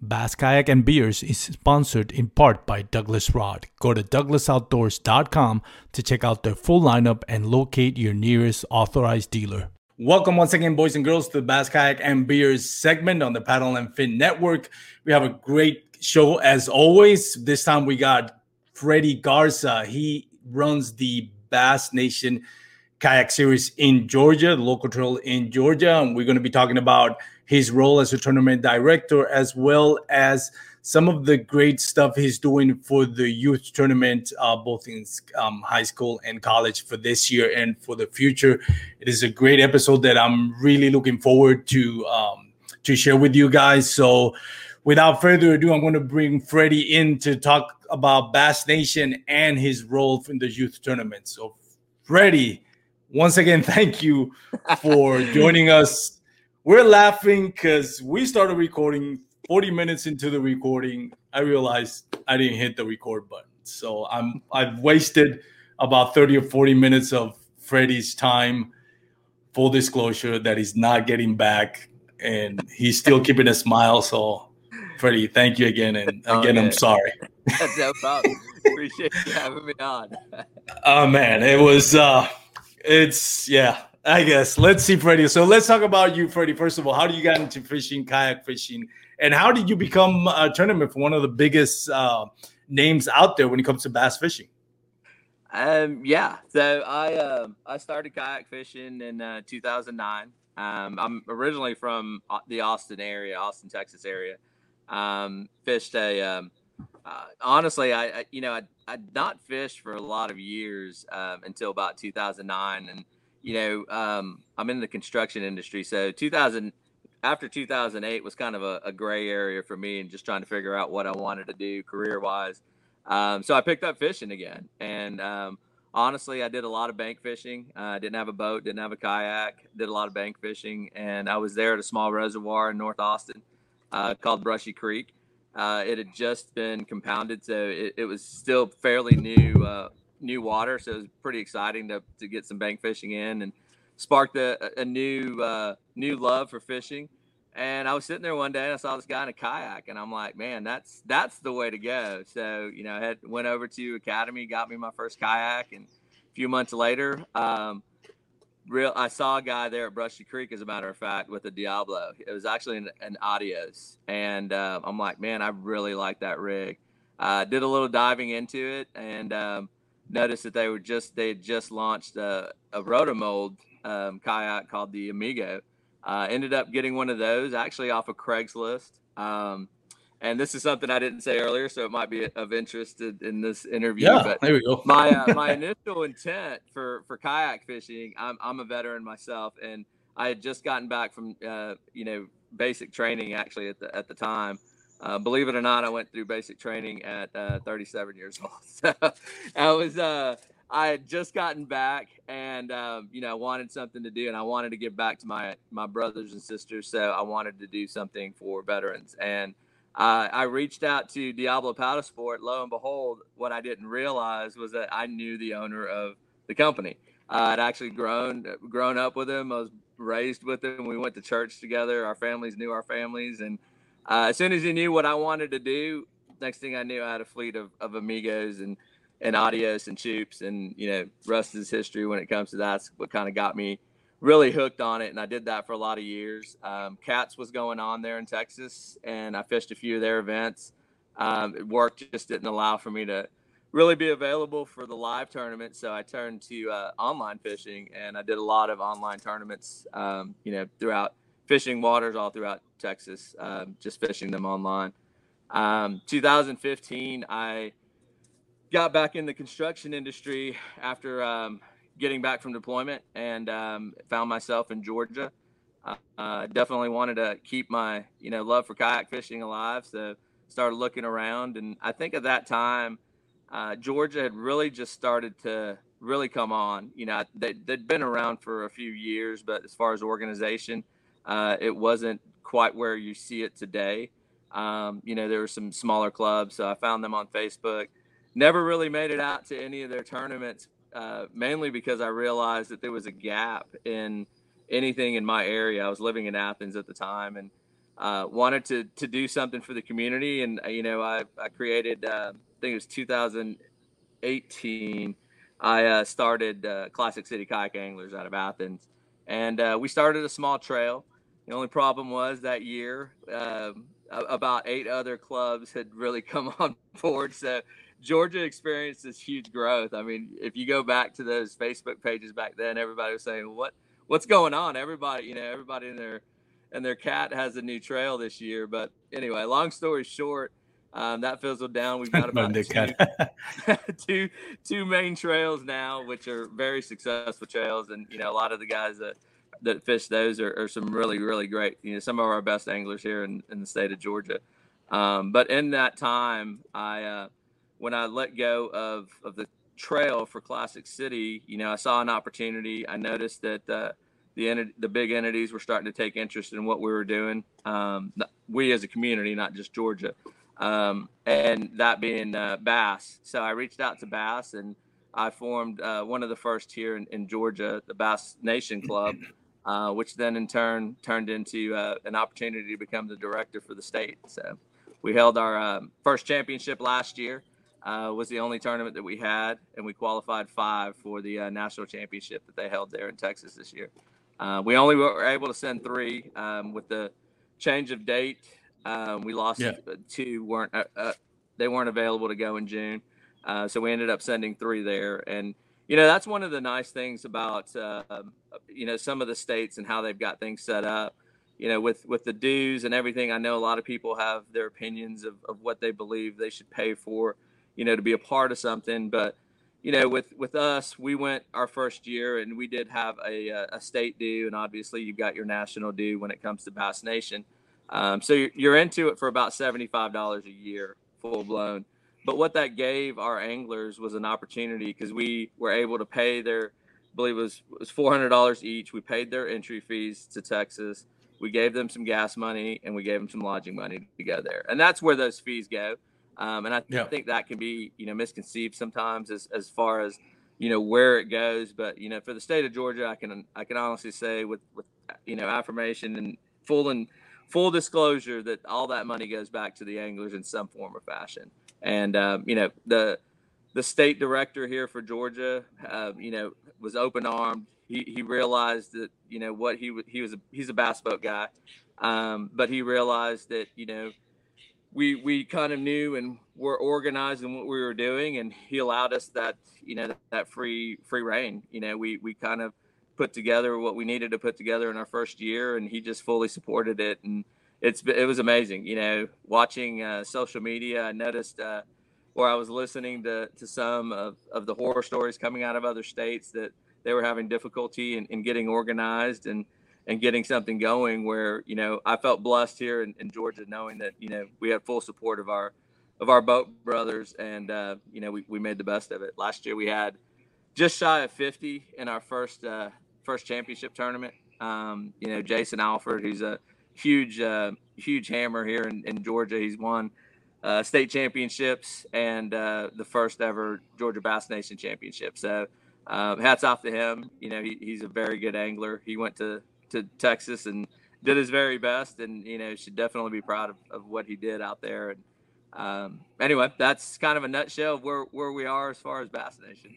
Bass Kayak and Beers is sponsored in part by Douglas Rod. Go to douglasoutdoors.com to check out their full lineup and locate your nearest authorized dealer. Welcome once again, boys and girls, to the Bass Kayak and Beers segment on the Paddle and Fin Network. We have a great show as always. This time we got Freddie Garza. He runs the Bass Nation Kayak Series in Georgia, the local trail in Georgia, and we're going to be talking about his role as a tournament director, as well as some of the great stuff he's doing for the youth tournament, uh, both in um, high school and college for this year and for the future. It is a great episode that I'm really looking forward to um, to share with you guys. So, without further ado, I'm going to bring Freddie in to talk about Bass Nation and his role in the youth tournament. So, Freddie, once again, thank you for joining us we're laughing because we started recording 40 minutes into the recording. I realized I didn't hit the record button. So I'm I've wasted about 30 or 40 minutes of Freddie's time. Full disclosure that he's not getting back and he's still keeping a smile. So Freddie, thank you again. And again, I'm sorry. That's no problem. Appreciate you having me on. oh man, it was uh it's yeah, I guess. Let's see, Freddie. So let's talk about you, Freddie. First of all, how did you get into fishing, kayak fishing, and how did you become a tournament for one of the biggest uh, names out there when it comes to bass fishing? Um, yeah. So I uh, I started kayak fishing in uh, 2009. Um, I'm originally from uh, the Austin area, Austin, Texas area. Um, fished a um, uh, honestly, I, I, you know I I'd not fished for a lot of years um, until about 2009, and you know, um, I'm in the construction industry, so 2000 after 2008 was kind of a, a, gray area for me, and just trying to figure out what I wanted to do career wise. Um, so I picked up fishing again, and um, honestly, I did a lot of bank fishing. Uh, I uh, didn't have a boat, didn't have a kayak, did a lot of bank fishing, and I was there at a small reservoir in North Austin uh, called Brushy Creek. Uh, it had just been compounded, so it, it was still fairly new uh, new water, so it was pretty exciting to, to get some bank fishing in and sparked a, a new uh, new love for fishing. And I was sitting there one day and I saw this guy in a kayak, and I'm like, man, that's that's the way to go. So you know, I had went over to Academy, got me my first kayak, and a few months later, um, real I saw a guy there at Brushy Creek, as a matter of fact, with a Diablo. It was actually an, an Adios, and uh, I'm like, man, I really like that rig. Uh, did a little diving into it, and um, noticed that they were just they had just launched a, a rotomold um, kayak called the Amigo. Uh, ended up getting one of those actually off of Craigslist. Um, and this is something I didn't say earlier, so it might be of interest in this interview. Yeah, but there we go. my uh, my initial intent for for kayak fishing, I'm I'm a veteran myself, and I had just gotten back from uh, you know basic training actually at the at the time, uh, believe it or not, I went through basic training at uh, 37 years old. So I was, uh, I had just gotten back, and um, you know, I wanted something to do, and I wanted to give back to my my brothers and sisters. So I wanted to do something for veterans, and I reached out to Diablo Paddle Sport. Lo and behold, what I didn't realize was that I knew the owner of the company. Uh, I'd actually grown grown up with him. I was raised with him. We went to church together. Our families knew our families, and uh, as soon as he knew what I wanted to do, next thing I knew, I had a fleet of, of amigos and and adios and choops and you know Russ's history when it comes to that's what kind of got me really hooked on it and I did that for a lot of years. Um, Cats was going on there in Texas and I fished a few of their events. um, work just didn't allow for me to really be available for the live tournament. So I turned to uh, online fishing, and I did a lot of online tournaments. Um, you know, throughout fishing waters all throughout Texas, um, just fishing them online. Um, 2015, I got back in the construction industry after um, getting back from deployment and um, found myself in Georgia. Uh, definitely wanted to keep my you know love for kayak fishing alive, so started looking around. And I think at that time, uh, Georgia had really just started to really come on. You know, they, had been around for a few years, but as far as organization, uh, it wasn't quite where you see it today. Um, you know, there were some smaller clubs, so I found them on Facebook. Never really made it out to any of their tournaments, uh, mainly because I realized that there was a gap in anything in my area. I was living in Athens at the time and uh, wanted to to do something for the community. And uh, you know, I I created uh, I think it was 2018. I uh, started uh, Classic City Kayak Anglers out of Athens, and we started a small trail. The only problem was that year, um, about eight other clubs had really come on board. So Georgia experienced this huge growth. I mean, if you go back to those Facebook pages back then, everybody was saying, "What, what's going on?" Everybody, you know, everybody in their and their cat has a new trail this year. But anyway, long story short, um, that fizzled down. We've got about two, two, two main trails now, which are very successful trails, and you know, a lot of the guys that that fish those are, are, some really, really great. You know, some of our best anglers here in, in the state of Georgia. Um, but in that time, I uh, when I let go of of the trail for Classic City, you know, I saw an opportunity. I noticed that uh, the the big entities were starting to take interest in what we were doing. Um, we as a community, not just Georgia, um, and that being uh, Bass. So I reached out to Bass and I formed uh, one of the first here in, in Georgia, the Bass Nation Club uh, which then in turn turned into uh, an opportunity to become the director for the state. So we held our um, first championship last year. Uh, was the only tournament that we had, and we qualified five for the uh, national championship that they held there in Texas this year. We only were able to send three um, with the change of date. Um, we lost yeah. Uh, two weren't uh, uh, they weren't available to go in June, so we ended up sending three there. And you know that's one of the nice things about uh, you know some of the states and how they've got things set up. You know with with the dues and everything i know a lot of people have their opinions of, of what they believe they should pay for you know to be a part of something. But you know with with us we went our first year and we did have a, a state due. And obviously you've got your national due when it comes to bass nation um, so you're, you're into it for about $75 a year full blown but what that gave our anglers was an opportunity because we were able to pay their, I believe it was, it was $400 each. We paid their entry fees to Texas. We gave them some gas money and we gave them some lodging money to go there. And that's where those fees go. Um, and I yeah. think that can be, you know, misconceived sometimes as, as far as, you know, where it goes. But, you know, for the state of Georgia, I can, I can honestly say with, with, you know, affirmation and full and full disclosure that all that money goes back to the anglers in some form or fashion. And um, you know the the state director here for Georgia, uh, you know, was open armed. He, he realized that you know what he he was a, he's a bass boat guy, um, but he realized that you know we we kind of knew and were organized in what we were doing, and he allowed us that you know that, that free free reign. You know, we we kind of put together what we needed to put together in our first year, and he just fully supported it and it's it was amazing. You know, watching uh, social media, I noticed uh, where I was listening to to some of, of the horror stories coming out of other states that they were having difficulty in, in getting organized and and getting something going. Where you know, I felt blessed here in, in Georgia, knowing that you know we had full support of our of our boat brothers, and uh, you know we, we made the best of it. Last year we had just shy of 50 in our first uh, first championship tournament. Um, you know, Jason Alford, who's a huge, uh, huge hammer here in, in Georgia. He's won uh, state championships and uh, the first ever Georgia Bass Nation championship. So uh, hats off to him. You know, he, he's a very good angler. He went to, to Texas and did his very best and, you know, should definitely be proud of, of what he did out there. And um, anyway, that's kind of a nutshell of where, where we are as far as Bass Nation.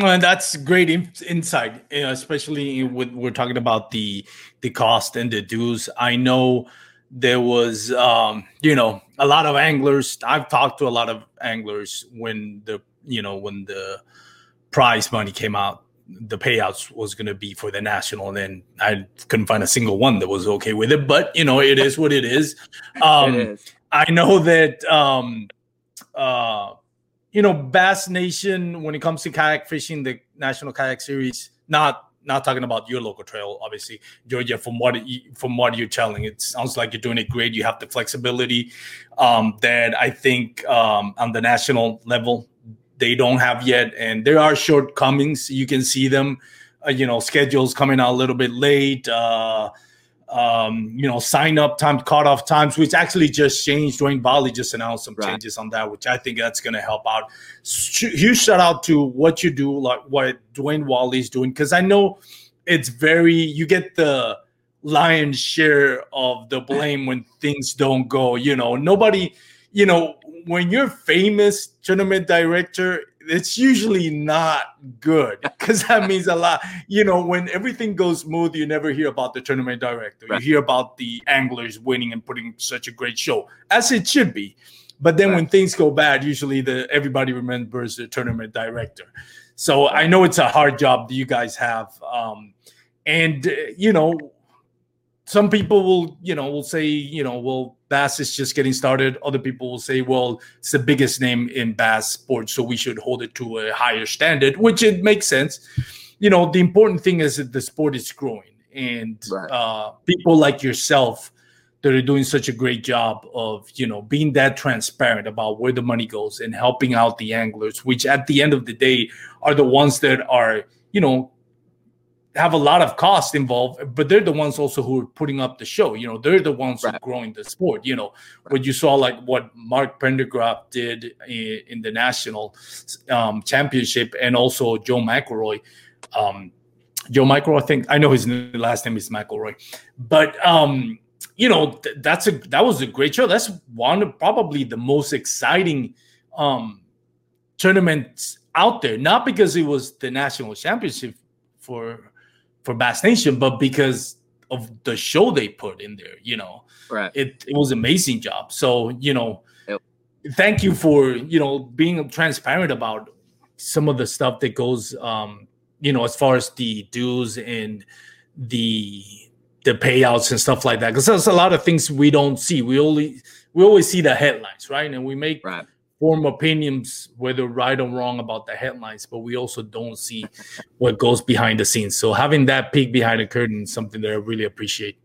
Well, that's great in- insight, especially with we're talking about the the cost and the dues. I know there was, um, you know, a lot of anglers. I've talked to a lot of anglers when the you know when the prize money came out the payouts was going to be for the national and then i couldn't find a single one that was okay with it but you know it is what it is um it is. i know that um uh you know bass nation when it comes to kayak fishing the national kayak series not not talking about your local trail obviously georgia from what from what you're telling it sounds like you're doing it great you have the flexibility um that i think um on the national level they don't have yet, and there are shortcomings. You can see them, uh, you know, schedules coming out a little bit late. Uh, um, you know, sign up time, off times, which actually just changed. Dwayne Bali just announced some right. changes on that, which I think that's going to help out. Huge shout out to what you do, like what Dwayne Wally's doing, because I know it's very you get the lion's share of the blame when things don't go. You know, nobody, you know, when you're famous tournament director, it's usually not good because that means a lot. You know, when everything goes smooth, you never hear about the tournament director. Right. You hear about the anglers winning and putting such a great show, as it should be. But then right. when things go bad, usually the everybody remembers the tournament director. So I know it's a hard job that you guys have, um, and uh, you know some people will, you know, will say, you know, well, bass is just getting started. Other people will say, well, it's the biggest name in bass sports, so we should hold it to a higher standard, which it makes sense. You know, the important thing is that the sport is growing, and right. uh, people like yourself that are doing such a great job of, you know, being that transparent about where the money goes and helping out the anglers, which at the end of the day are the ones that are, you know, have a lot of cost involved, but they're the ones also who are putting up the show. You know, they're the ones right. growing the sport. You know, right. when you saw like what Mark Pendergraft did in, in the national um, championship, and also Joe McElroy. Um, Joe McElroy, I think I know his last name is McElroy, but um, you know th- that's a that was a great show. That's one of probably the most exciting um, tournaments out there. Not because it was the national championship for for Bass Nation, but because of the show they put in there, you know, right? It it was amazing job. So you know, yep. thank you for you know being transparent about some of the stuff that goes, um, you know, as far as the dues and the the payouts and stuff like that. Because there's a lot of things we don't see. We only we always see the headlines, right? And we make right form opinions, whether right or wrong, about the headlines, but we also don't see what goes behind the scenes. So having that peek behind the curtain is something that I really appreciate.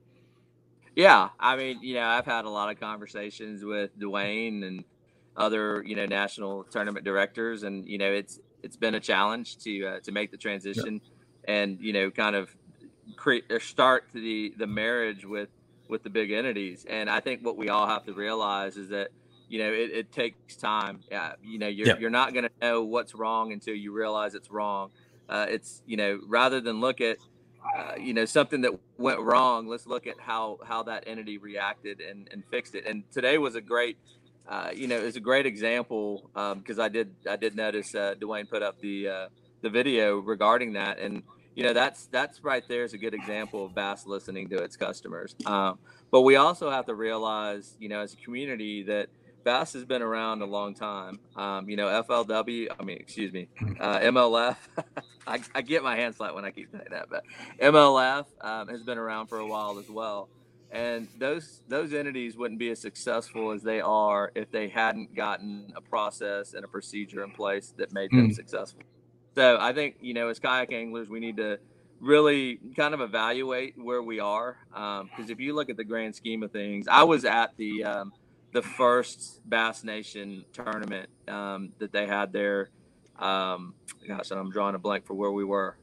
Yeah, I mean, you know, I've had a lot of conversations with Dwayne and other, you know, national tournament directors, and you know, it's it's been a challenge to uh, to make the transition, yeah. and you know, kind of create or start the the marriage with with the big entities. And I think what we all have to realize is that you know it, it takes time. Yeah you know you're, you're not going to know what's wrong until you realize it's wrong. Uh, it's you know rather than look at uh, you know something that went wrong let's look at how how that entity reacted and and fixed it. And today was a great uh, you know it's a great example because um, i did i did notice uh, dwayne put up the uh, the video regarding that. And you know that's that's right there is a good example of bass listening to its customers. Um, but we also have to realize you know as a community that Bass has been around a long time. Um, you know, FLW, I mean, excuse me, uh, MLF. I, I, get my hands flat when I keep saying that, but MLF um, has been around for a while as well. And those those entities wouldn't be as successful as they are if they hadn't gotten a process and a procedure in place that made them mm. successful. So I think you know, as kayak anglers, we need to really kind of evaluate where we are because um, if you look at the grand scheme of things, I was at the um, the first Bass Nation tournament um, that they had there. Um, gosh, I'm drawing a blank for where we were.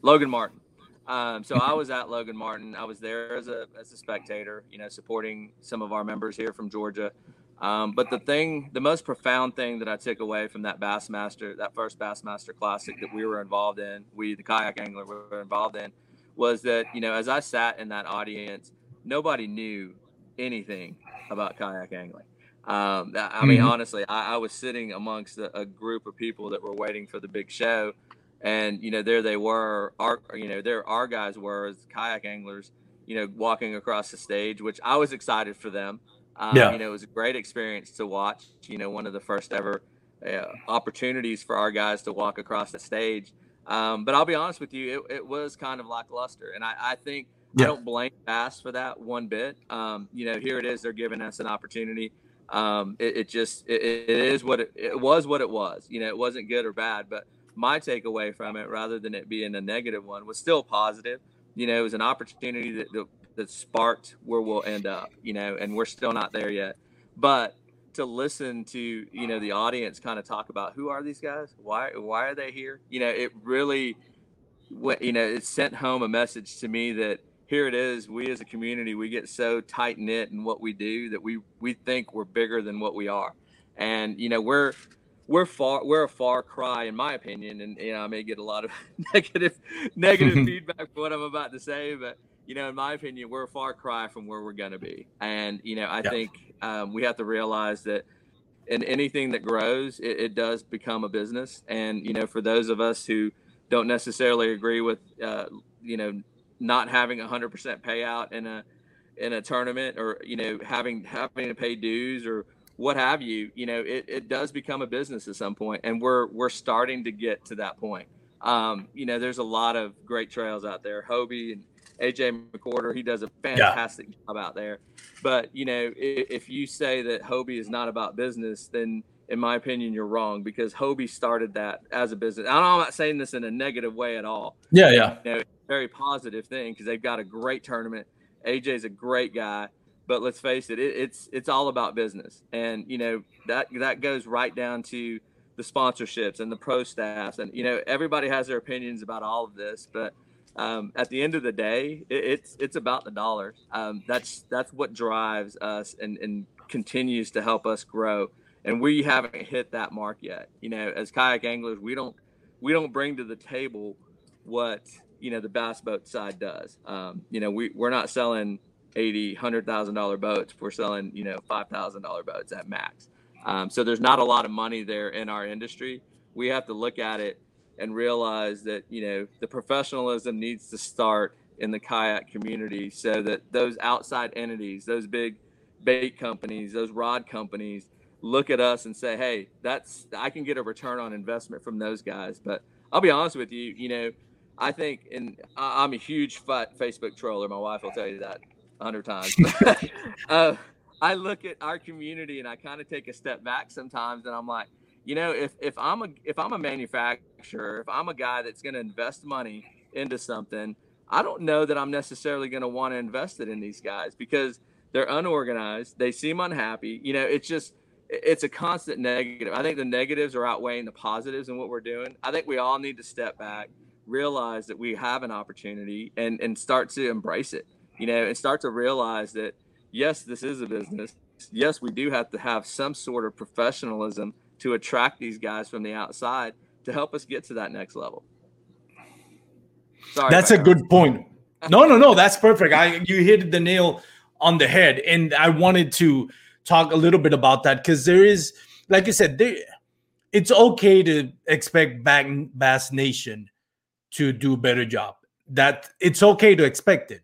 Logan Martin. Um, so I was at Logan Martin. I was there as a as a spectator, you know, supporting some of our members here from Georgia. Um, but the thing, the most profound thing that I took away from that Bassmaster, that first Bassmaster Classic that we were involved in, we the kayak angler were involved in, was that you know as I sat in that audience, nobody knew anything about kayak angling. Um, I mean, mm-hmm. honestly, I, I, was sitting amongst a, a, group of people that were waiting for the big show, and you know, there they were. Our, you know, there our guys were as kayak anglers. You know, walking across the stage, which I was excited for them. Um, yeah. You know, it was a great experience to watch. You know, one of the first ever uh, opportunities for our guys to walk across the stage. Um, but I'll be honest with you, it, it was kind of lackluster, and I, I think yeah. I don't blame Bass for that one bit. Um, you know, here it is; they're giving us an opportunity. Um, it, it, just it, it is what it, it was what it was. You know, it wasn't good or bad, but my takeaway from it, rather than it being a negative one, was still positive. You know, it was an opportunity that, that, that sparked where we'll end up. You know, and we're still not there yet, but to listen to you know the audience kind of talk about who are these guys why why are they here you know it really you know it sent home a message to me that here it is we as a community we get so tight knit in what we do that we we think we're bigger than what we are. And you know we're we're far we're a far cry in my opinion and you know i may get a lot of negative negative feedback for what i'm about to say but you know in my opinion we're a far cry from where we're going to be. And you know i yeah. think um, we have to realize that in anything that grows it, it, does become a business. And you know for those of us who don't necessarily agree with uh, you know not having a hundred percent payout in a in a tournament or you know having having to pay dues or what have you you know it, it does become a business at some point and we're we're starting to get to that point. Um, you know there's a lot of great trails out there. Hobie and aj mcwhorter he does a fantastic yeah. job out there. But you know if, if you say that hobie is not about business then in my opinion, you're wrong because Hobie started that as a business. I'm not saying this in a negative way at all. Yeah, yeah. You know, very positive thing because they've got a great tournament. AJ's a great guy, but let's face it, it, it's it's all about business, and you know that that goes right down to the sponsorships and the pro staffs, and you know everybody has their opinions about all of this, but um, at the end of the day, it, it's it's about the dollars. Um, that's that's what drives us and and continues to help us grow. And we haven't hit that mark yet. You know, as kayak anglers, we don't we don't bring to the table what you know the bass boat side does. Um, you know, we we're not selling eighty, hundred thousand dollar boats. We're selling you know five thousand dollar boats at max. Um, so there's not a lot of money there in our industry. We have to look at it and realize that you know the professionalism needs to start in the kayak community so that those outside entities, those big bait companies, those rod companies look at us and say, "Hey, that's I can get a return on investment from those guys." But I'll be honest with you, you know, I think, and I'm a huge Facebook troller. My wife will tell you that a hundred times. uh, I look at our community and I kind of take a step back sometimes, and I'm like, you know, if if I'm a if I'm a manufacturer, if I'm a guy that's going to invest money into something, I don't know that I'm necessarily going to want to invest it in these guys because they're unorganized. They seem unhappy. You know, it's just it's a constant negative. I think the negatives are outweighing the positives in what we're doing. I think we all need to step back realize that we have an opportunity and and start to embrace it you know and start to realize that yes this is a business. Yes we do have to have some sort of professionalism to attract these guys from the outside to help us get to that next level. Sorry that's a good point. No no no that's perfect. I you hit the nail on the head and i wanted to talk a little bit about that because there is like i said there it's okay to expect bass nation to do a better job. That it's okay to expect it.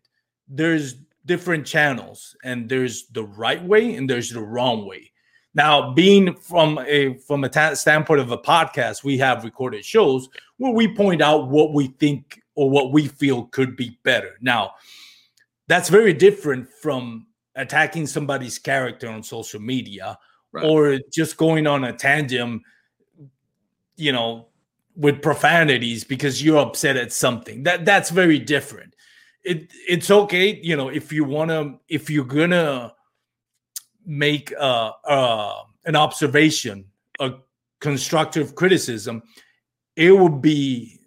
There's different channels, and there's the right way and there's the wrong way. Now, being from a from a ta- standpoint of a podcast, we have recorded shows where we point out what we think or what we feel could be better. Now, that's very different from attacking somebody's character on social media right. or just going on a tangent, you know, with profanities because you're upset at something. That that's very different. It it's okay, you know, if you want to if you're going to make uh, uh, an observation, a constructive criticism, it would be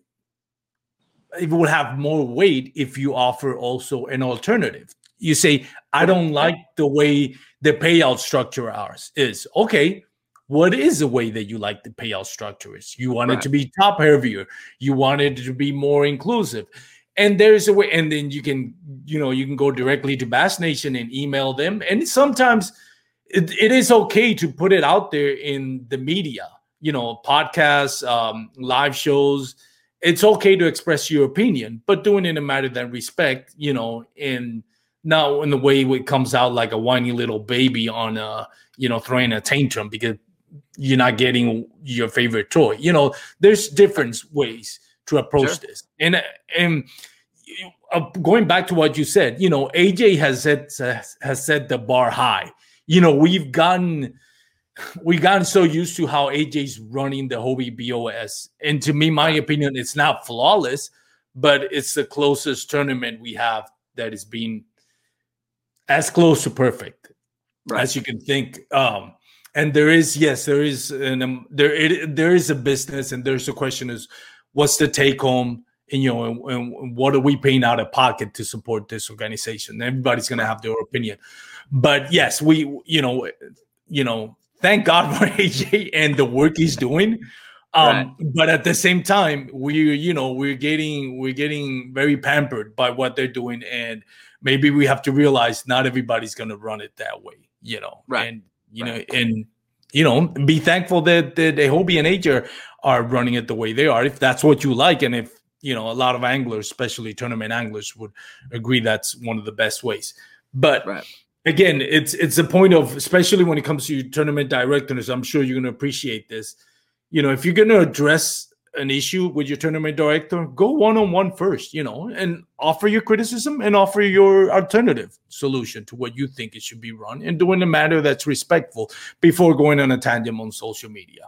it would have more weight if you offer also an alternative. You say, I don't like the way the payout structure ours is. Okay, what is the way that you like the payout structure is? You want right. it to be top heavier. You want it to be more inclusive. And there's a way and then you can you know you can go directly to bass nation and email them. And sometimes it, it is okay to put it out there in the media you know podcasts um, live shows. It's okay to express your opinion but doing it in a matter that respect you know in not in the way it comes out like a whiny little baby on a you know throwing a tantrum because you're not getting your favorite toy. You know, there's different ways to approach sure. this, and and uh, going back to what you said, you know, AJ has set has set the bar high. You know, we've gotten we've gotten so used to how AJ's running the Hobie BOS, and to me, my opinion, it's not flawless, but it's the closest tournament we have that is being as close to perfect right. as you can think. Um, and there is yes, there is an um, there it, there is a business, and there's a question is what's the take home and you know and, and, what are we paying out of pocket to support this organization everybody's going to have their opinion but yes we you know you know thank god for aj and the work he's doing um, right. but at the same time we you know we're getting we're getting very pampered by what they're doing and maybe we have to realize not everybody's going to run it that way you know right. and you right. know and you know be thankful that, that Hobie and are, are running it the way they are if that's what you like and if you know, a lot of anglers, especially tournament anglers, would agree that's one of the best ways. But right. again, it's it's a point of, especially when it comes to tournament directors. I'm sure you're going to appreciate this. You know, if you're going to address an issue with your tournament director, go one on one first. You know, and offer your criticism and offer your alternative solution to what you think it should be run, and do in a manner that's respectful before going on a tangent on social media.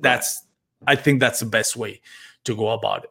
That's, I think, that's the best way to go about it.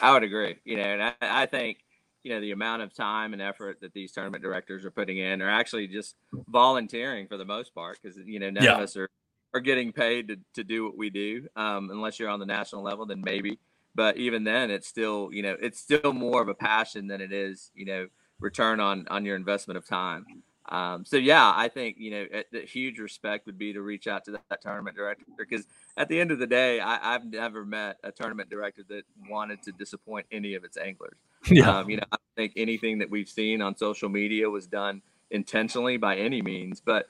I would agree. You know, and I, I think you know the amount of time and effort that these tournament directors are putting in are actually just volunteering for the most part because you know none yeah. of us are are getting paid to, to do what we do um, unless you're on the national level then maybe but even then it's still you know it's still more of a passion than it is you know return on on your investment of time um, so yeah, I think you know the huge respect would be to reach out to that, that tournament director because at the end of the day, I, have never met a tournament director that wanted to disappoint any of its anglers. Yeah. Um, you know, I think anything that we've seen on social media was done intentionally by any means, but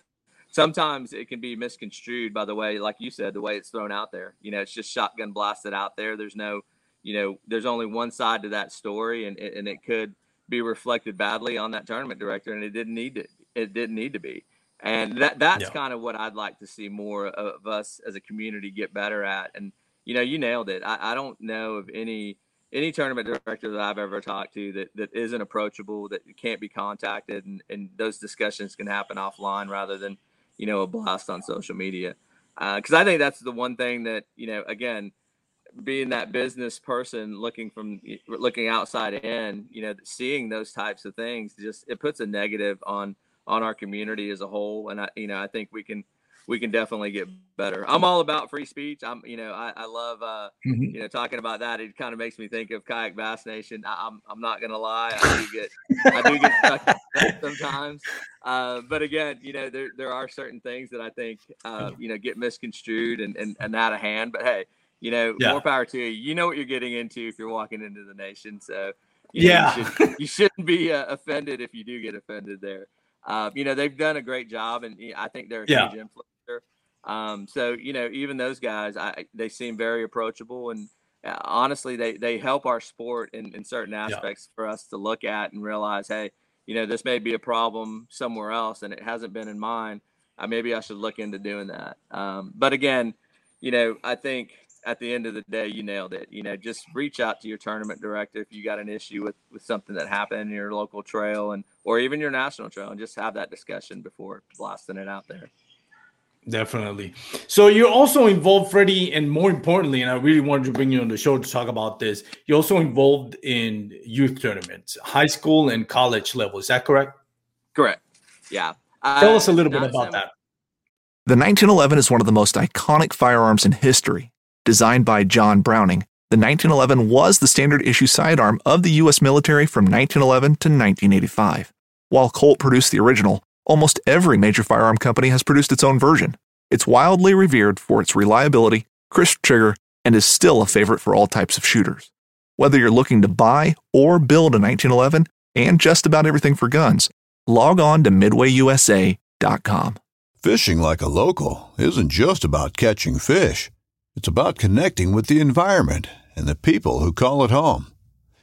sometimes it can be misconstrued by the way, like you said, the way it's thrown out there. You know, it's just shotgun blasted out there. There's no, you know, there's only one side to that story, and and it could be reflected badly on that tournament director, and it didn't need to it didn't need to be. And that that's yeah. kind of what I'd like to see more of us as a community get better at. And you know, you nailed it. I, I don't know of any any tournament director that I've ever talked to that, that isn't approachable, that can't be contacted, and, and those discussions can happen offline rather than, you know, a blast on social media. Because uh, I think that's the one thing that, you know, again, being that business person looking from looking outside in, you know, seeing those types of things just it puts a negative on on our community as a whole. And I, you know, I think we can we can definitely get better. I'm all about free speech. I'm, you know, I, I love, uh, mm-hmm. you know, talking about that. It kind of makes me think of Kayak Bass Nation. I, am I'm, I'm not gonna lie. I do get, I do get stuck sometimes. Uh, but again, you know, there, there are certain things that I think, uh, you know, get misconstrued and, and, and out of hand. But hey, you know, yeah. more power to you. You know what you're getting into if you're walking into the nation. So, you know, yeah, you, should, you shouldn't be uh, offended if you do get offended there uh, you know, they've done a great job, and I think they're a yeah. huge influencer. Um, so you know, even those guys, I, they seem very approachable, and uh, honestly, they they help our sport in, in certain aspects yeah. for us to look at and realize, hey, you know, this may be a problem somewhere else, and it hasn't been in mine. Uh, maybe I should look into doing that. Um, but again, you know, I think at the end of the day, you nailed it. You know, just reach out to your tournament director if you got an issue with with something that happened in your local trail and or even your national trail, and just have that discussion before blasting it out there. Definitely. So you're also involved, Freddie, and more importantly, and I really wanted to bring you on the show to talk about this. You're also involved in youth tournaments, high school and college level. Is that correct? Correct. Yeah. Tell uh, us a little bit about that. The 1911 is one of the most iconic firearms in history Designed by John Browning, the 1911 was the standard issue sidearm of the U.S. military from 1911 to 1985. While Colt produced the original, almost every major firearm company has produced its own version. It's wildly revered for its reliability, crisp trigger, and is still a favorite for all types of shooters. Whether you're looking to buy or build a 1911 and just about everything for guns, log on to midwayusa.com. Fishing like a local isn't just about catching fish. It's about connecting with the environment and the people who call it home.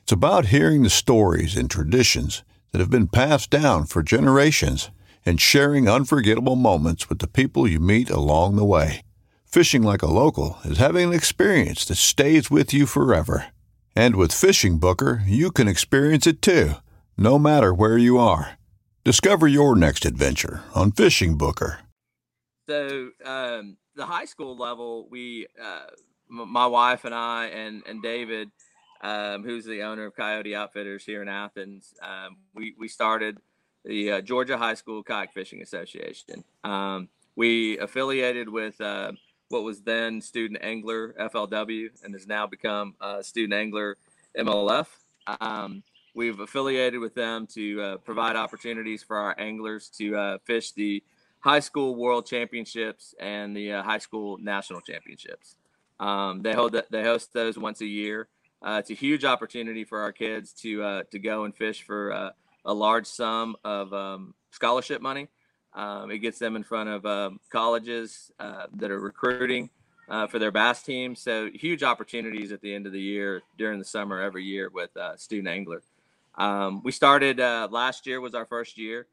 It's about hearing the stories and traditions that have been passed down for generations and sharing unforgettable moments with the people you meet along the way. Fishing like a local is having an experience that stays with you forever. And with Fishing Booker, you can experience it too, no matter where you are. Discover your next adventure on Fishing Booker. So, um, the high school level, we, uh, m- my wife and I, and and David, um, who's the owner of Coyote Outfitters here in Athens, um, we we started the uh, Georgia High School Kayak Fishing Association. Um, we affiliated with uh, what was then Student Angler FLW and has now become uh, Student Angler MLF. Um, we've affiliated with them to uh, provide opportunities for our anglers to uh, fish the high school world championships and the uh, high school national championships. Um, they hold that, they host those once a year. It's a huge opportunity for our kids to to go and fish for a large sum of um, scholarship money. Um, it gets them in front of um, colleges uh, that are recruiting uh, for their bass team. So huge opportunities at the end of the year during the summer every year with uh, student angler. Um, we started last year was our first year.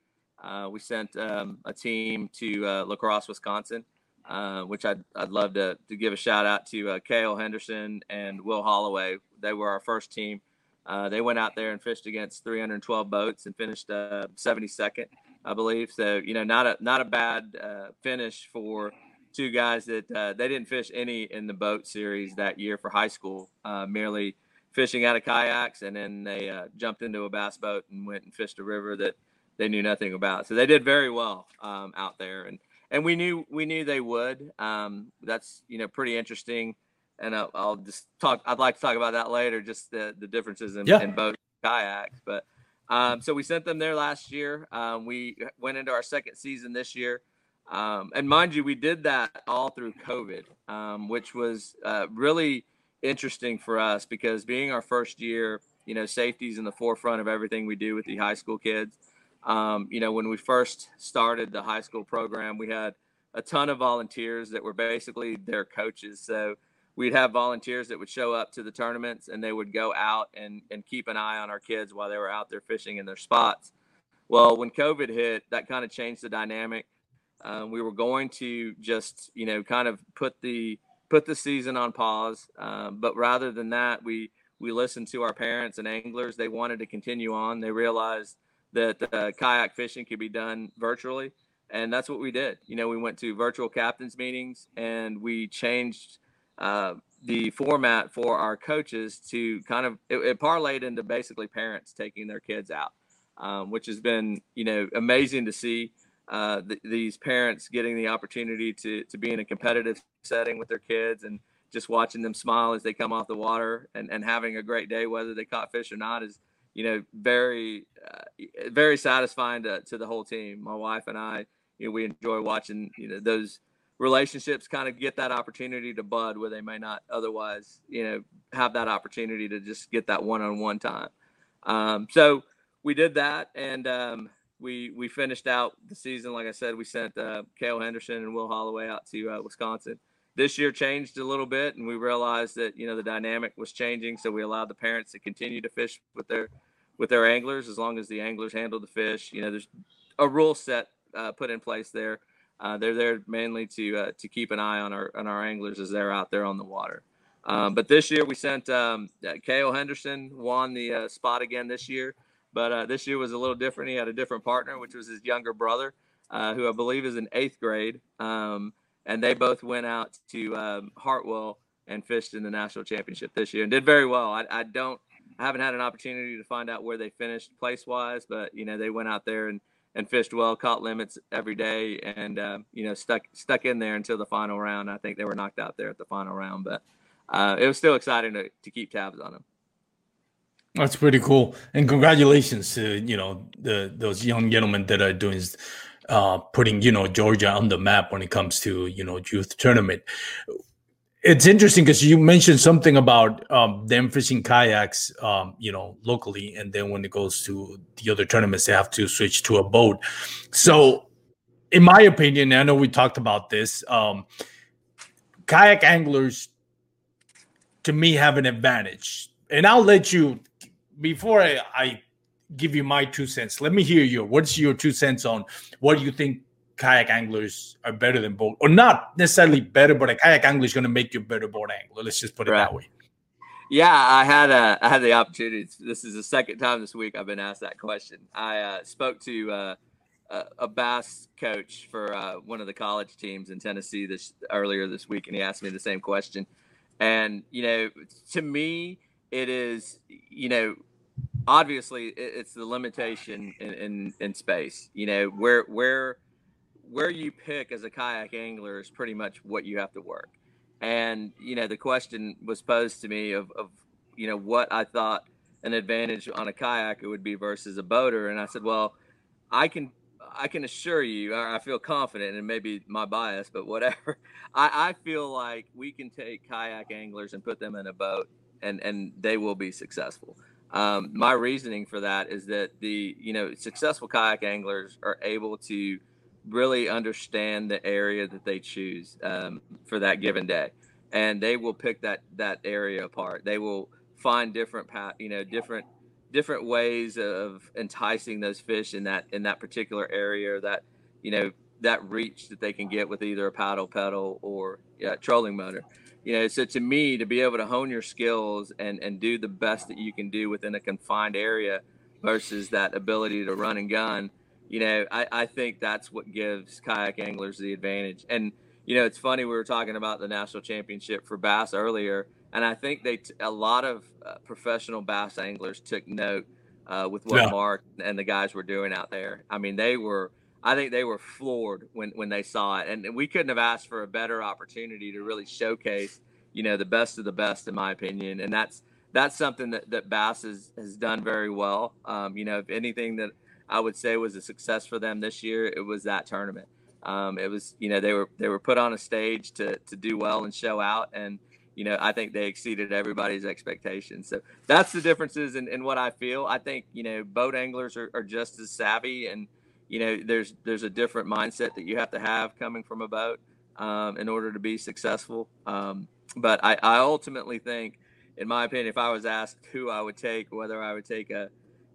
we sent um, a team to La Crosse, Wisconsin. Uh, which I'd, I'd love to, to give a shout out to uh, Kale Henderson and Will Holloway. They were our first team. Uh, they went out there and fished against 312 boats and finished 72nd, uh, I believe. So you know, not a not a bad uh, finish for two guys that they didn't fish any in the boat series that year for high school, merely fishing out of kayaks, and then they jumped into a bass boat and went and fished a river that they knew nothing about. So they did very well um, out there and and we knew we knew they would. Um, that's you know pretty interesting, and I'll, I'll, just talk. I'd like to talk about that later, just the the differences in, yeah. in boat kayaks. But um, so we sent them there last year. Um, we went into our second season this year, um, and mind you, we did that all through COVID, um, which was uh, really interesting for us because being our first year, you know, safety's in the forefront of everything we do with the high school kids. Um, you know, when we first started the high school program, we had a ton of volunteers that were basically their coaches. So we'd have volunteers that would show up to the tournaments and they would go out and, and keep an eye on our kids while they were out there fishing in their spots. Well, when COVID hit, that kind of changed the dynamic. Um, we were going to just, you know, kind of put the put the season on pause. Um, but rather than that, we we listened to our parents and anglers. They wanted to continue on. They realized – that uh, kayak fishing could be done virtually. And that's what we did. You know, we went to virtual captains meetings and we changed uh, the format for our coaches to kind of, it, it, parlayed into basically parents taking their kids out, um, which has been, you know, amazing to see. Uh, th- these parents getting the opportunity to, to be in a competitive setting with their kids and just watching them smile as they come off the water and, and having a great day, whether they caught fish or not, is you know, very, uh, very satisfying to, to the whole team. My wife and I, you know, we enjoy watching, you know, those relationships kind of get that opportunity to bud where they may not otherwise, you know, have that opportunity to just get that one-on-one time. Um, so we did that, and um, we we finished out the season. Like I said, we sent uh, Kale Henderson and Will Holloway out to uh, Wisconsin. This year changed a little bit, and we realized that you know the dynamic was changing. So we allowed the parents to continue to fish with their with their anglers as long as the anglers handle the fish. You know, there's a rule set uh, put in place there. Uh, they're there mainly to uh, to keep an eye on our on our anglers as they're out there on the water. Um, but this year we sent um, Kale Henderson won the uh, spot again this year, but uh, this year was a little different. He had a different partner, which was his younger brother, uh, who I believe is in eighth grade, um, and they both went out to um, Hartwell and fished in the national championship this year and did very well. I, I don't I haven't had an opportunity to find out where they finished place wise, but you know they went out there and, and fished well, caught limits every day, and uh, you know stuck stuck in there until the final round. I think they were knocked out there at the final round, but uh, it was still exciting to, to keep tabs on them. That's pretty cool, and congratulations to you know the those young gentlemen that are doing uh, putting you know Georgia on the map when it comes to you know youth tournament it's interesting because you mentioned something about um, them fishing kayaks, um, you know, locally, and then when it goes to the other tournaments, they have to switch to a boat. So, in my opinion, I know we talked about this. Um, kayak anglers, to me, have an advantage, and I'll let you before I, I give you my two cents. Let me hear your what's your two cents on what do you think kayak anglers are better than boat or not necessarily better, but a kayak angler is going to make you a better boat angler. Let's just put it right. that way. Yeah, I had a I had the opportunity. This is the second time this week I've been asked that question. I uh, spoke to uh, a, a, bass coach for uh, one of the college teams in Tennessee this earlier this week, and he asked me the same question. And you know, to me, it is you know obviously it's the limitation in, in, in space. You know where where where you pick as a kayak angler is pretty much what you have to work. And you know the question was posed to me of, of you know what I thought an advantage on a kayak it would be versus a boater, and I said, well, I can I can assure you, I feel confident, and maybe my bias, but whatever. I, I feel like we can take kayak anglers and put them in a boat, and and they will be successful. Um, my reasoning for that is that the you know successful kayak anglers are able to really understand the area that they choose um, for that given day, and they will pick that that area apart. They will find different path, you know, different different ways of enticing those fish in that in that particular area that you know that reach that they can get with either a paddle pedal or yeah, trolling motor you know so to me to be able to hone your skills and and do the best that you can do within a confined area versus that ability to run and gun you know i, I think that's what gives kayak anglers the advantage and you know it's funny we were talking about the national championship for bass earlier and i think they t- a lot of uh, professional bass anglers took note uh, with what yeah. mark and the guys were doing out there i mean they were I think they were floored when when they saw it, and we couldn't have asked for a better opportunity to really showcase, you know, the best of the best, in my opinion. And that's that's something that that Bass has has done very well. Um, you know, if anything that I would say was a success for them this year, it was that tournament. Um, it was, you know, they were they were put on a stage to to do well and show out, and you know, I think they exceeded everybody's expectations. So that's the differences in, in what I feel. I think you know, boat anglers are, are just as savvy and you know there's there's a different mindset that you have to have coming from a boat um, in order to be successful um, but I, I ultimately think in my opinion if i was asked who i would take whether i would take a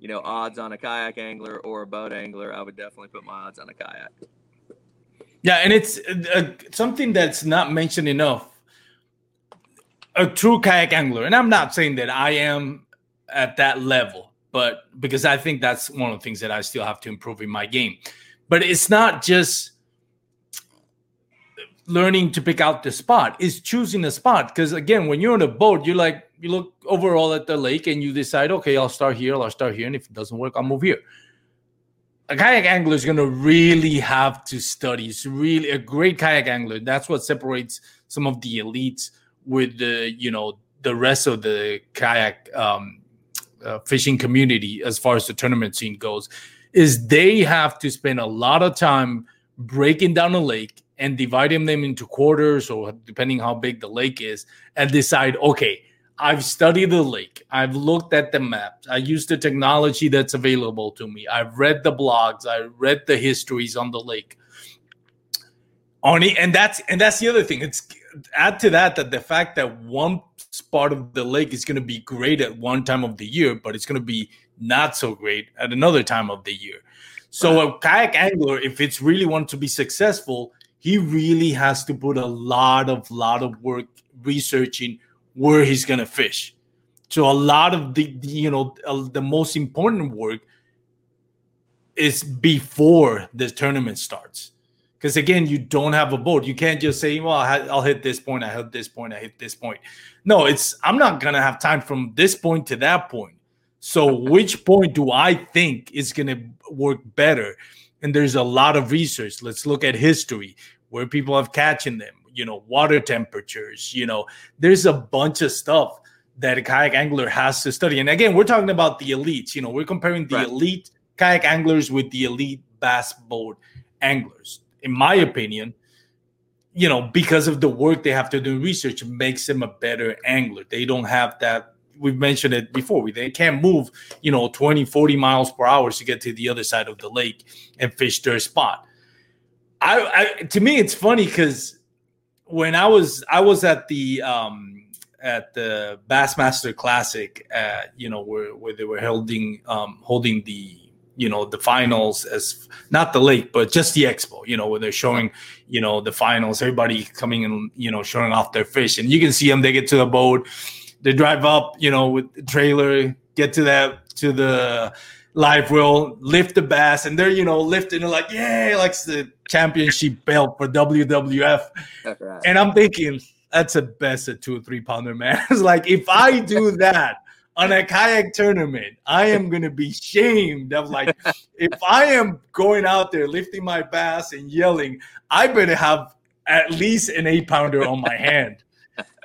you know odds on a kayak angler or a boat angler i would definitely put my odds on a kayak yeah and it's uh, something that's not mentioned enough a true kayak angler and i'm not saying that i am at that level but because I think that's one of the things that I still have to improve in my game. But it's not just learning to pick out the spot, is choosing a spot. Because again, when you're on a boat, you're like, you look overall at the lake and you decide, okay, I'll start here, I'll start here. And if it doesn't work, I'll move here. A kayak angler is going to really have to study. It's really a great kayak angler. That's what separates some of the elites with the, you know, the rest of the kayak um, uh, fishing community as far as the tournament scene goes is they have to spend a lot of time breaking down a lake and dividing them into quarters or depending how big the lake is and decide okay i've studied the lake. I've looked at the maps. I use the technology that's available to me. I've read the blogs. I read the histories on the lake. On it, and that's and that's the other thing. It's add to that that the fact that one part of the lake is going to be great at one time of the year, but it's going to be not so great at another time of the year. So a kayak angler, if it's really want to be successful, he really has to put a lot of lot of work researching where he's going to fish. So a lot of the, the you know uh, the most important work is before the tournament starts because again, you don't have a boat. You can't just say, "Well, I'll hit this point. I hit this point. I hit this point." No, it's I'm not gonna have time from this point to that point. So, which point do I think is gonna work better? And there's a lot of research. Let's look at history, where people have catching them. You know, water temperatures. You know, there's a bunch of stuff that a kayak angler has to study. And again, we're talking about the elites. You know, we're comparing the right. elite kayak anglers with the elite bass boat anglers in my opinion, you know, because of the work they have to do research, makes them a better angler. They don't have that. We've mentioned it before. They can't move, you know, 20, 40 miles per hour to get to the other side of the lake and fish their spot. I, I to me, it's funny because when I was I was at the um, at the Bassmaster Classic, uh, you know, where, where they were holding um, holding the you know the finals as not the lake but just the expo you know where they're showing you know the finals everybody coming and you know showing off their fish. And you can see them they get to the boat they drive up you know with the trailer get to that to the live will lift the bass and they're you know lifting it like yeah like the championship belt for wwf right. and i'm thinking that's the best at two or three pounder, man. it's like if I do that on a kayak tournament, I am gonna be shamed of like if I am going out there lifting my bass and yelling, I better have at least an eight pounder on my hand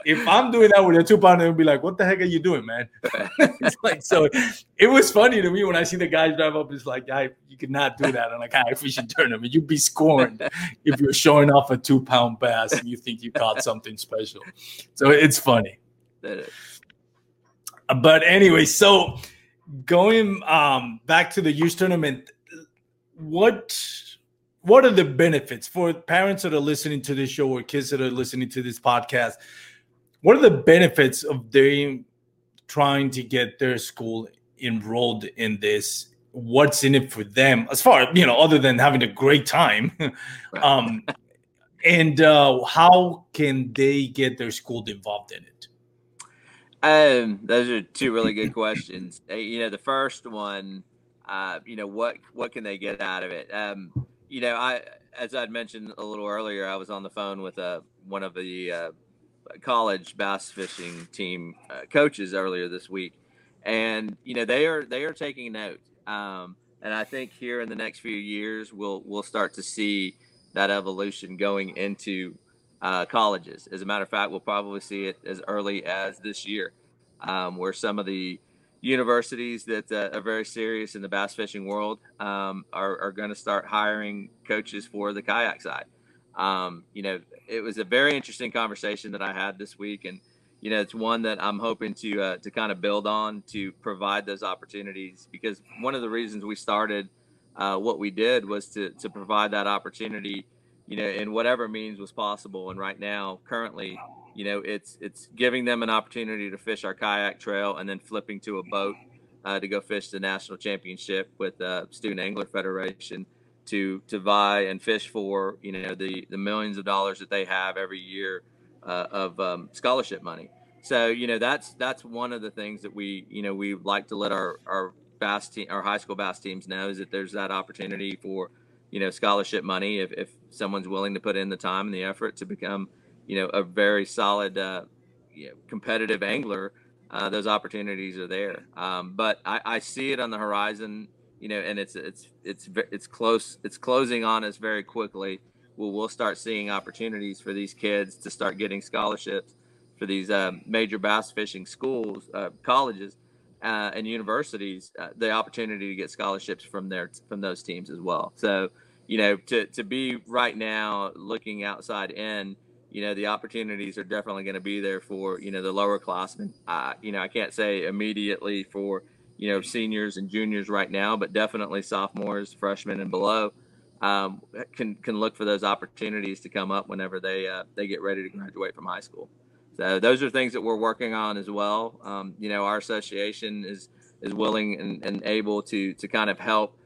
if I'm doing that with a two pounder, it'll be like, what the heck are you doing, man? it's like so. It was funny to me when I see the guys drive up. It's like, I you cannot do that on a fishing tournament. You'd be scorned if you're showing off a two pound bass and you think you caught something special. So it's funny. But anyway, so going um, back to the youth tournament, what what are the benefits for parents that are listening to this show or kids that are listening to this podcast? What are the benefits of them trying to get their school enrolled in this? What's in it for them as far you know other than having a great time? Um and uh how can they get their school involved in it? Um those are two really good questions. Uh, you know the first one uh you know what what can they get out of it? Um you know i as i'd mentioned a little earlier i was on the phone with uh one of the uh college bass fishing team uh, coaches earlier this week, and you know they are they are taking note. Um, and I think here in the next few years, we'll we'll start to see that evolution going into uh, colleges. As a matter of fact, we'll probably see it as early as this year, um, where some of the universities that uh, are very serious in the bass fishing world um, are, are going to start hiring coaches for the kayak side. Um, you know, it was a very interesting conversation that I had this week, and you know, it's one that I'm hoping to uh, to kind of build on to provide those opportunities because one of the reasons we started uh, what we did was to to provide that opportunity, you know, in whatever means was possible. And right now, currently, you know, it's it's giving them an opportunity to fish our kayak trail and then flipping to a boat uh, to go fish the national championship with uh, Student Angler Federation to to vie and fish for you know the the millions of dollars that they have every year uh, of um, scholarship money. So you know that's that's one of the things that we you know we like to let our our bass team our high school bass teams know is that there's that opportunity for you know scholarship money if, if someone's willing to put in the time and the effort to become you know a very solid uh, you know, competitive angler. Uh, those opportunities are there, um, but I, I see it on the horizon you know, and it's it's it's it's close. It's closing on us very quickly. We'll we'll start seeing opportunities for these kids to start getting scholarships for these uh, major bass fishing schools, uh, colleges, uh, and universities. Uh, the opportunity to get scholarships from their from those teams as well. So, you know, to to be right now looking outside in you know the opportunities are definitely going to be there for you know the lower classmen. Uh, you know I can't say immediately for you know seniors and juniors right now, but definitely sophomores, freshmen, and below um, can can look for those opportunities to come up whenever they uh, they get ready to graduate from high school. So those are things that we're working on as well. Um, you know, our association is is willing and, and able to to kind of help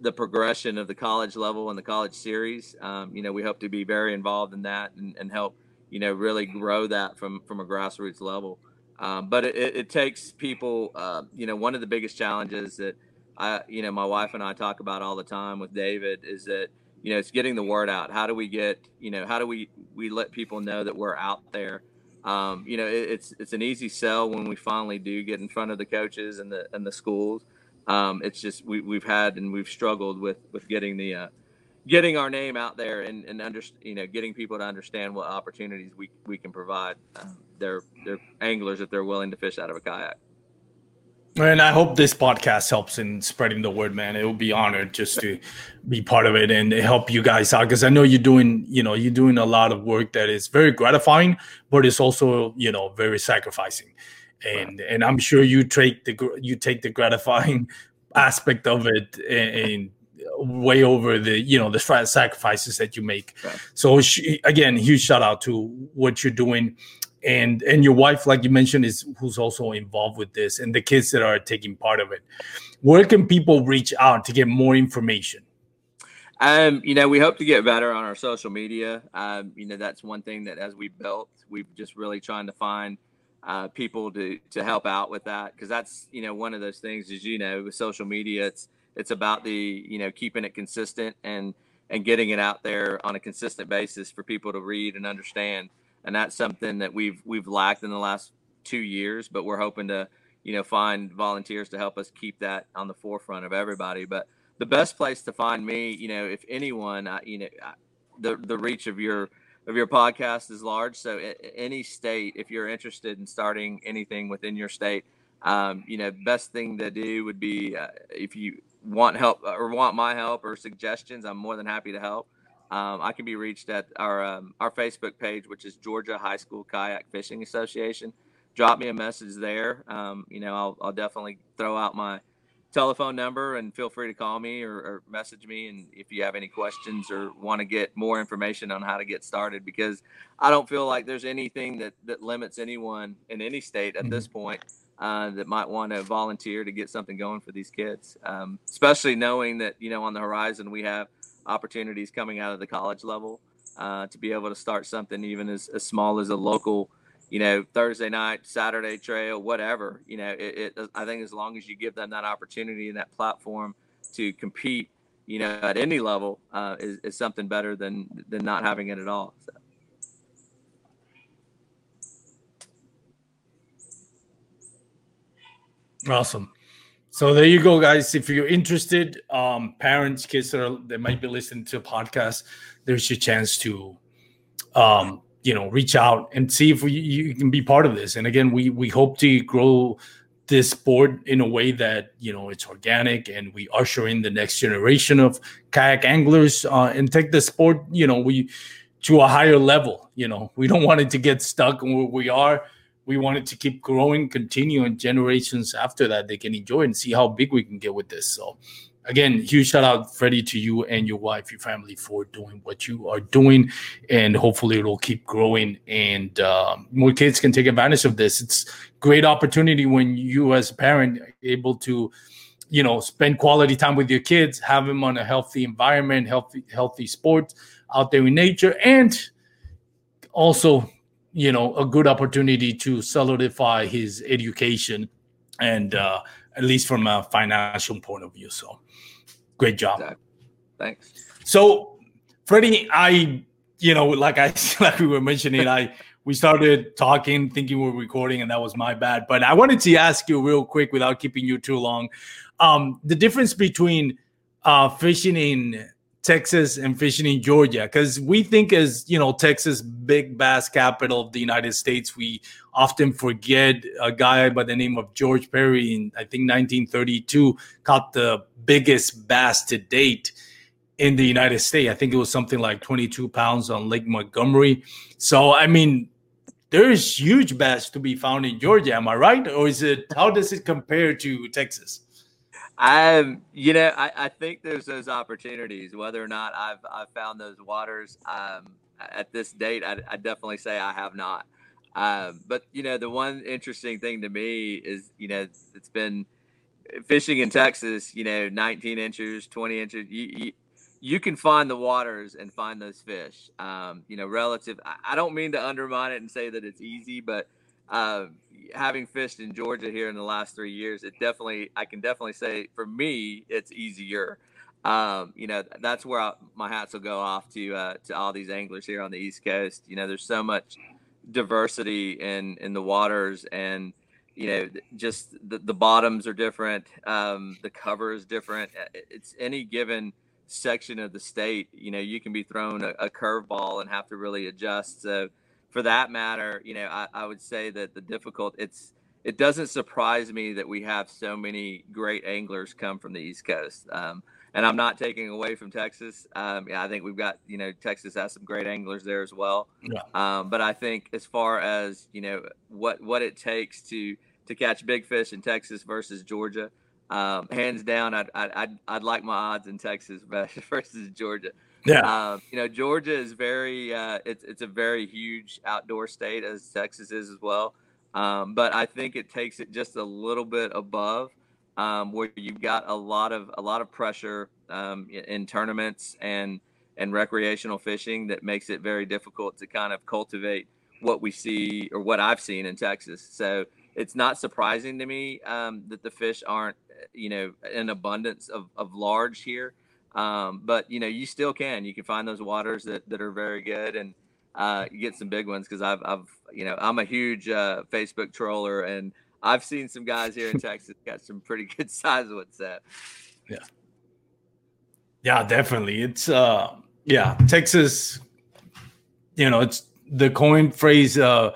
the progression of the college level and the college series. Um, you know, we hope to be very involved in that and, and help you know really grow that from from a grassroots level. Um, but it, it, takes people, uh, you know, one of the biggest challenges that I, you know, my wife and I talk about all the time with David is that, you know, it's getting the word out. How do we get, you know, how do we, we let people know that we're out there? Um, you know, it, it's, it's an easy sell when we finally do get in front of the coaches and the, and the schools. Um, it's just, we, we've had, and we've struggled with, with getting the, uh, getting our name out there and, and under, you know, getting people to understand what opportunities we, we can provide um, their, their anglers if they're willing to fish out of a kayak. And I hope this podcast helps in spreading the word, man. It will be honored just to be part of it and help you guys out because I know you're doing, you know, you're doing a lot of work that is very gratifying, but it's also, you know, very sacrificing. And right. and I'm sure you take the you take the gratifying aspect of it and, and way over the you know the sacrifices that you make. Right. So again, huge shout out to what you're doing. and and your wife, like you mentioned, is who's also involved with this, and the kids that are taking part of it. Where can people reach out to get more information? Um, you know, we hope to get better on our social media. Um, you know, that's one thing that as we built, we've just really trying to find uh, people to to help out with that because that's you know one of those things. As you know, with social media, it's it's about the you know keeping it consistent and and getting it out there on a consistent basis for people to read and understand. And that's something that we've we've lacked in the last two years, but we're hoping to you know find volunteers to help us keep that on the forefront of everybody. But the best place to find me, you know, if anyone, you know, the the reach of your of your podcast is large. So any state, if you're interested in starting anything within your state, um, you know, best thing to do would be uh, if you want help uh, or want my help or suggestions, I'm more than happy to help. Um, I can be reached at our um, our Facebook page, which is Georgia High School Kayak Fishing Association. Drop me a message there. Um, you know, I'll, I'll definitely throw out my telephone number and feel free to call me or, or, message me and if you have any questions or want to get more information on how to get started because i don't feel like there's anything that that limits anyone in any state at mm-hmm. this point uh, that might want to volunteer to get something going for these kids um, especially knowing that you know on the horizon we have opportunities coming out of the college level uh, to be able to start something even as, as small as a local you know, Thursday night, Saturday trail, whatever. You know, it, it, I think as long as you give them that opportunity and that platform to compete, you know, at any level, uh, is, is something better than than not having it at all. So. Awesome. So there you go, guys. If you're interested, um, parents, kids that, are, that might be listening to a podcast, there's your chance to um, you know reach out and see if we, you can be part of this and again we we hope to grow this sport in a way that you know it's organic and we usher in the next generation of kayak anglers uh, and take the sport you know we to a higher level you know we don't want it to get stuck where we are we wanted to keep growing continue and generations after that they can enjoy and see how big we can get with this so again, huge shout out, Freddie, to you and your wife, your family for doing what you are doing. And hopefully it'll keep growing and uh, more kids can take advantage of this. It's great opportunity when you as a parent able to, you know, spend quality time with your kids, have them on a healthy environment, healthy, healthy sports out there in nature, and also, you know, a good opportunity to solidify his education and uh, at least from a financial point of view. So Great job. Exactly. Thanks. So, Freddie, I, you know, like I like we were mentioning, I we started talking, thinking we are recording, and that was my bad. But I wanted to ask you real quick, without keeping you too long, um, the difference between uh, fishing in Texas and fishing in Georgia? Because we think as you know Texas, big bass capital of the United States, we often forget a guy by the name of George Perry in I think 1932 caught the biggest bass to date in the United States. I think it was something like 22 pounds on Lake Montgomery. So I mean, there is huge bass to be found in Georgia. Am I right, or is it? How does it compare to Texas? Um, you know, I, I think there's those opportunities. Whether or not I've I've found those waters um, at this date, I, I definitely say I have not. Um, but you know, the one interesting thing to me is, you know, it's been fishing in Texas. You know, 19 inches, 20 inches. You, you, you can find the waters and find those fish. Um, you know, relative. I, I don't mean to undermine it and say that it's easy, but uh, having fished in Georgia here in the last three years, it definitely, I can definitely say for me, it's easier. Um, you know, that's where I, my hats will go off to uh, to all these anglers here on the East Coast. You know, there's so much diversity in in the waters, and you know, just the, the bottoms are different, um, the cover is different. It's any given section of the state. You know, you can be thrown a, a curveball and have to really adjust. So for that matter, you know, I, I would say that the difficult it's it doesn't surprise me that we have so many great anglers come from the East Coast. Um, and I'm not taking away from Texas. Um, yeah, I think we've got you know Texas has some great anglers there as well. Yeah. Um, but I think as far as you know what what it takes to to catch big fish in Texas versus Georgia, um, hands down, I'd, I'd, I'd, I'd like my odds in Texas versus Georgia. Yeah, uh, you know, Georgia is very uh, it's it's a very huge outdoor state as Texas is as well. Um, but I think it takes it just a little bit above um, where you've got a lot of a lot of pressure um, in tournaments and and recreational fishing that makes it very difficult to kind of cultivate what we see or what I've seen in Texas. So it's not surprising to me um, that the fish aren't, you know, in abundance of, of large here. Um, but you know, you still can. You can find those waters that, that are very good, and uh, you get some big ones. Because I've, I've, you know, I'm a huge uh, Facebook troller, and I've seen some guys here in Texas got some pretty good size ones. So, yeah, yeah, definitely. It's uh, yeah, Texas. You know, it's the coin phrase. Uh,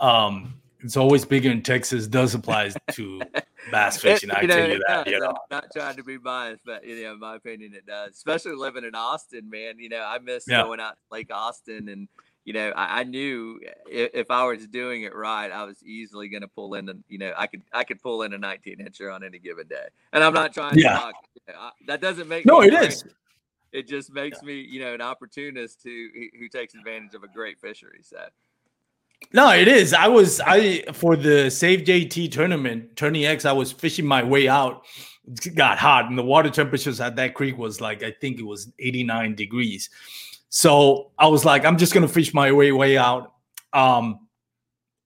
um, it's always bigger in Texas. Does apply to bass eh, fishing. It, I know, tell you that. You know? I'm not trying to be biased, but you know, in my opinion, it does. Especially living in Austin, man. You know, I miss yeah. going out to Lake Austin, and you know, I, I knew if, if, I was doing it right, I was easily going to pull in. And you know, I could I could pull in a 19 incher on any given day. And I'm not trying yeah. to talk. You know, I, that doesn't make no. It is. It just makes yeah. me, you know, an opportunist who who takes advantage of a great fishery. So. No, it is. I was I for the Save JT tournament, Tourney X. I was fishing my way out. It got hot, and the water temperatures at that creek was like I think it was 89 degrees. So I was like, I'm just gonna fish my way way out, um,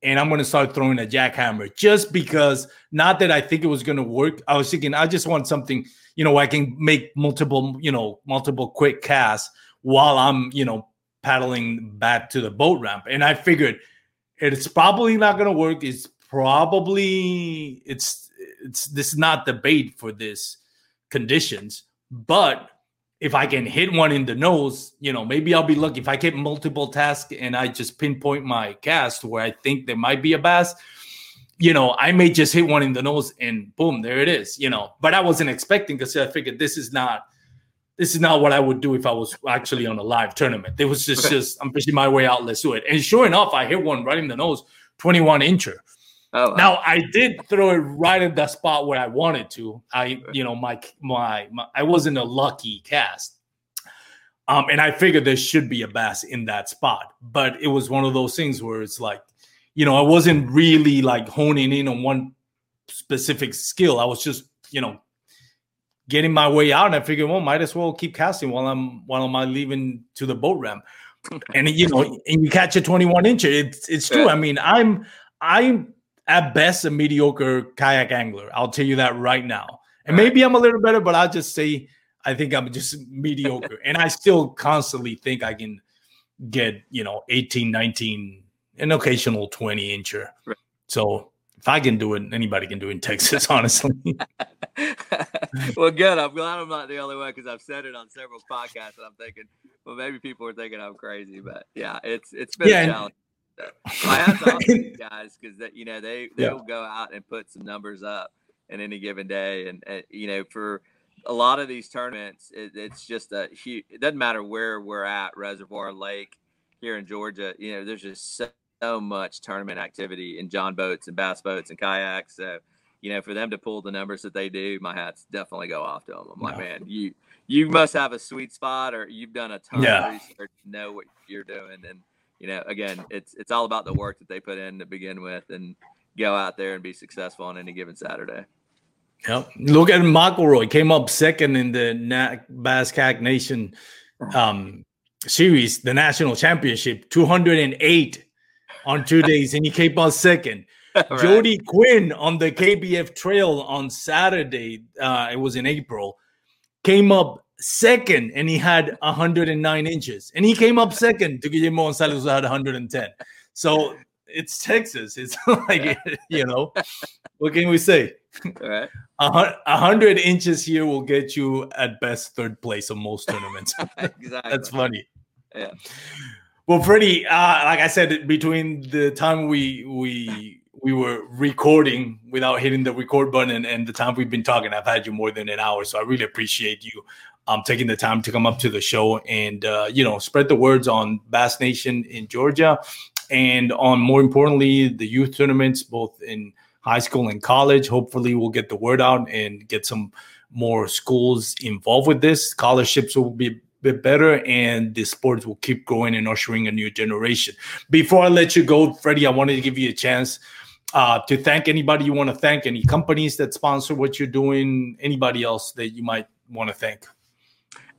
and I'm gonna start throwing a jackhammer just because. Not that I think it was gonna work. I was thinking I just want something, you know, I can make multiple, you know, multiple quick casts while I'm, you know, paddling back to the boat ramp, and I figured it's probably not going to work. It's probably it's it's this is not the bait for this conditions. But if I can hit one in the nose, you know, maybe I'll be lucky. If I get multiple tasks and I just pinpoint my cast where I think there might be a bass, you know, I may just hit one in the nose and boom, there it is, you know. But I wasn't expecting because I figured this is not this is not what I would do if I was actually on a live tournament. It was just, okay. just I'm fishing my way out. Let's do it. And sure enough, I hit one right in the nose, 21 incher. Oh, wow. Now I did throw it right in the spot where I wanted to. I, you know, my, my, my I wasn't a lucky cast. Um, and I figured there should be a bass in that spot, but it was one of those things where it's like, you know, I wasn't really like honing in on one specific skill. I was just, you know, getting my way out, and I figured, well, might as well keep casting while I'm while I'm leaving to the boat ramp. and you know, and you catch a 21 incher. It's it's true. Yeah. I mean, I'm I'm at best a mediocre kayak angler. I'll tell you that right now. And maybe I'm a little better, but I'll just say I think I'm just mediocre. and I still constantly think I can get, you know, 18, 19, an occasional 20 incher. Right. So if I can do it, anybody can do it in Texas, honestly. well, good. I'm glad I'm not the only one because I've said it on several podcasts, and I'm thinking, well, maybe people are thinking I'm crazy, but yeah, it's it's been yeah, a challenge. I have to ask these guys because that you know they they yeah. will go out and put some numbers up in any given day, and, and you know for a lot of these tournaments, it, it's just a huge. It doesn't matter where we're at, Reservoir Lake here in Georgia. You know, there's just so so much tournament activity in John boats and bass boats and kayaks. So, you know, for them to pull the numbers that they do, my hats definitely go off to them. I'm like, man, you you must have a sweet spot, or you've done a ton yeah. of research, know what you're doing, and you know, again, it's it's all about the work that they put in to begin with, and go out there and be successful on any given Saturday. Yep. Look at McElroy came up second in the Na- Bass Nation um, series, the national championship, 208 on two days, and he came out second. right. Jody Quinn on the KBF Trail on Saturday, uh, it was in April, came up second, and he had 109 inches, and he came up second to Guillermo Gonzalez, who had 110. So it's Texas. It's like you know, what can we say? All right. A hundred inches here will get you at best third place on most tournaments. exactly. That's funny. Yeah. Well, pretty. Uh, like I said, between the time we we we were recording without hitting the record button and, the time we've been talking, I've had you more than an hour. So I really appreciate you um, taking the time to come up to the show and uh, you know spread the words on Bass Nation in Georgia, and on more importantly the youth tournaments both in high school and college. Hopefully, we'll get the word out and get some more schools involved with this. Scholarships will be bit better, and the sport will keep growing and ushering a new generation. Before I let you go, Freddie, I wanted to give you a chance uh, to thank anybody you want to thank, any companies that sponsor what you're doing, anybody else that you might want to thank.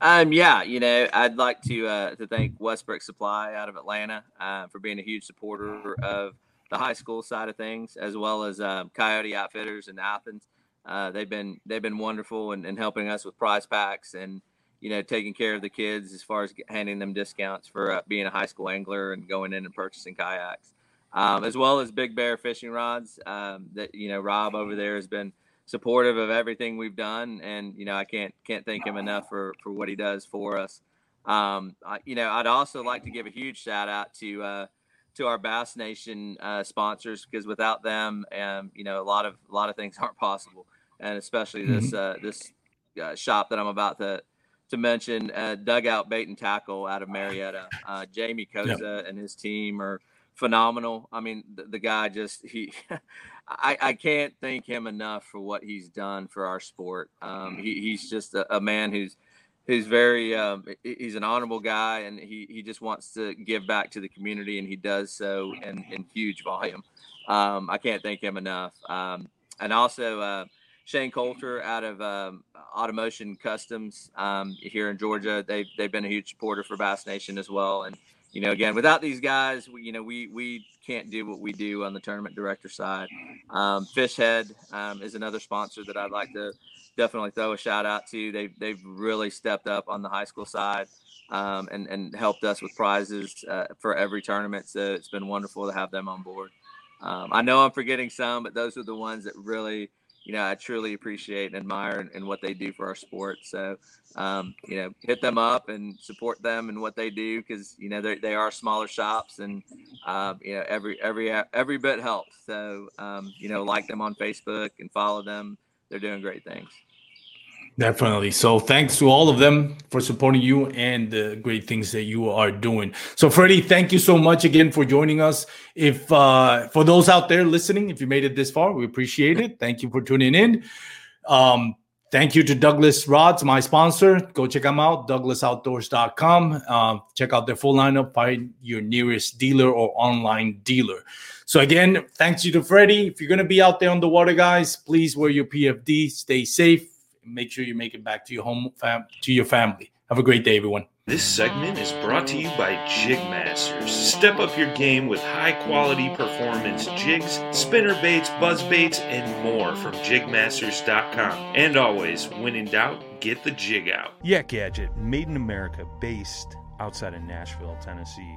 Um, yeah, you know, I'd like to uh, to thank Westbrook Supply out of Atlanta uh, for being a huge supporter of the high school side of things, as well as um, Coyote Outfitters in Athens. Uh, they've been they've been wonderful in, helping us with prize packs and you know taking care of the kids as far as handing them discounts for uh, being a high school angler and going in and purchasing kayaks, um, as well as Big Bear fishing rods. Um, that you know Rob over there has been supportive of everything we've done, and you know I can't can't thank him enough for for what he does for us. Um, I, you know I'd also like to give a huge shout out to uh, to our Bass Nation uh, sponsors because without them, um, you know, a lot of a lot of things aren't possible, and especially mm-hmm. this uh, this uh, shop that I'm about to to mention, uh, Dugout Bait and Tackle out of Marietta. Uh, Jamie Koza yep. and his team are phenomenal. I mean, the, the guy just he, I, I can't thank him enough for what he's done for our sport. Um, he, he's just a, a man who's who's very um, he's an honorable guy and he, he just wants to give back to the community and he does so in, in huge volume um, i can't thank him enough um, and also uh, shane coulter out of um, automotion customs um, here in georgia they've, they've been a huge supporter for bass nation as well and you know again without these guys we, you know we we can't do what we do on the tournament director side um, fish head is another sponsor that i'd like to definitely throw a shout out to. They've they've really stepped up on the high school side um, and and helped us with prizes uh, for every tournament. So it's been wonderful to have them on board. Um, I know I'm forgetting some, but those are the ones that really, you know, I truly appreciate and admire and, and what they do for our sport. So, um, you know, hit them up and support them and what they do because you know they are smaller shops and um, you know every every every bit helps. So, um, you know, like them on Facebook and follow them. They're doing great things. Definitely. So thanks to all of them for supporting you and the great things that you are doing. So Freddie, thank you so much again for joining us. If uh, for those out there listening, if you made it this far, we appreciate it. Thank you for tuning in. Um, thank you to Douglas Rods, my sponsor. Go check them out, douglasoutdoors.com. Um, check out their full lineup. Find your nearest dealer or online dealer. So again, thanks you to Freddie. If you're going to be out there on the water, guys, please wear your PFD. Stay safe make sure you make it back to your home fam- to your family. Have a great day, everyone. This segment is brought to you by Jig Masters. Step up your game with high quality performance jigs, spinner baits, buzz baits, and more from jigmasters.com. And always, when in doubt, get the jig out. Yak Gadget, made in America, based outside of Nashville, Tennessee.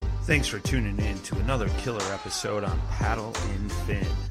Thanks for tuning in to another killer episode on Paddle and Fin.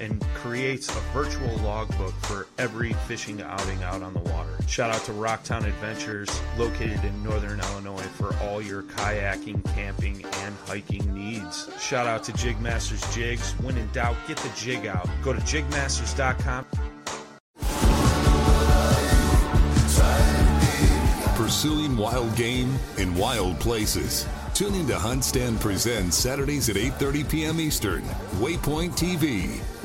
and creates a virtual logbook for every fishing outing out on the water. Shout out to Rocktown Adventures, located in northern Illinois, for all your kayaking, camping, and hiking needs. Shout out to Jigmasters Jigs. When in doubt, get the jig out. Go to jigmasters.com. Pursuing wild game in wild places. Tune in to Hunt Stand Presents Saturdays at 8:30 p.m. Eastern. Waypoint TV,